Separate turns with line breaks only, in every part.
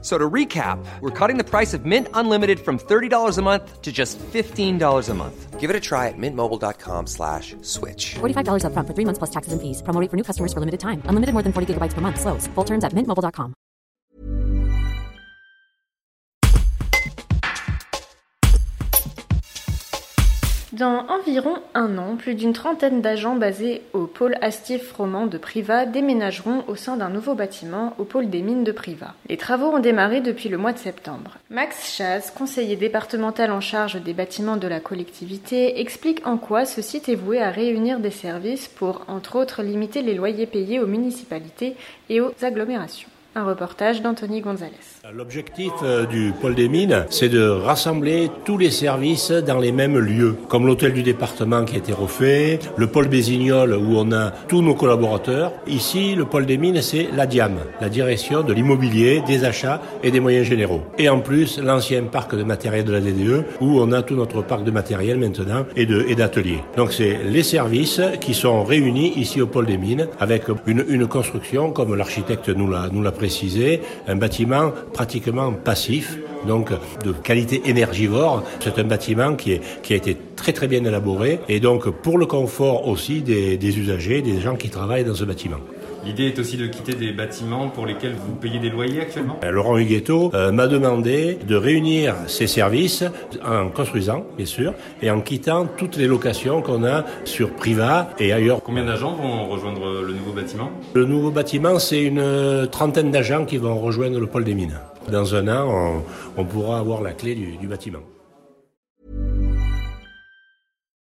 So to recap, we're cutting the price of Mint Unlimited from $30 a month to just $15 a month.
Give it a try at mintmobile.com slash switch.
$45 upfront for three months plus taxes and fees. Promo for new customers for limited time. Unlimited more than 40 gigabytes per month. Slows. Full terms at mintmobile.com.
Dans environ un an, plus d'une trentaine d'agents basés au pôle Astif Roman de Privas déménageront au sein d'un nouveau bâtiment au pôle des mines de Privas. Les travaux ont démarré depuis le mois de septembre. Max Chaz, conseiller départemental en charge des bâtiments de la collectivité, explique en quoi ce site est voué à réunir des services pour, entre autres, limiter les loyers payés aux municipalités et aux agglomérations. Un reportage d'Anthony Gonzalez.
L'objectif euh, du pôle des mines, c'est de rassembler tous les services dans les mêmes lieux, comme l'hôtel du département qui a été refait, le pôle Bésignol où on a tous nos collaborateurs. Ici, le pôle des mines, c'est la DIAM, la direction de l'immobilier, des achats et des moyens généraux. Et en plus, l'ancien parc de matériel de la DDE où on a tout notre parc de matériel maintenant et d'ateliers. Donc c'est les services qui sont réunis ici au pôle des mines avec une, construction, comme l'architecte nous l'a nous l'a précisé, un bâtiment pratiquement passif, donc de qualité énergivore. C'est un bâtiment qui, a été très très bien élaboré et donc pour le confort aussi des usagers, des gens qui travaillent dans ce bâtiment.
L'idée est aussi de quitter des bâtiments pour lesquels vous payez des loyers actuellement
Euh, Laurent Huguetto euh, m'a demandé de réunir ces services en construisant, bien sûr, et en quittant toutes les locations qu'on a sur Privat et ailleurs.
Combien d'agents vont rejoindre le nouveau bâtiment?
Le nouveau bâtiment, c'est une trentaine d'agents qui vont rejoindre le pôle des mines. Dans un an, on, on pourra avoir la clé du, du bâtiment.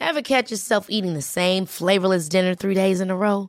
Ever catch yourself eating the same flavorless dinner three days in a row?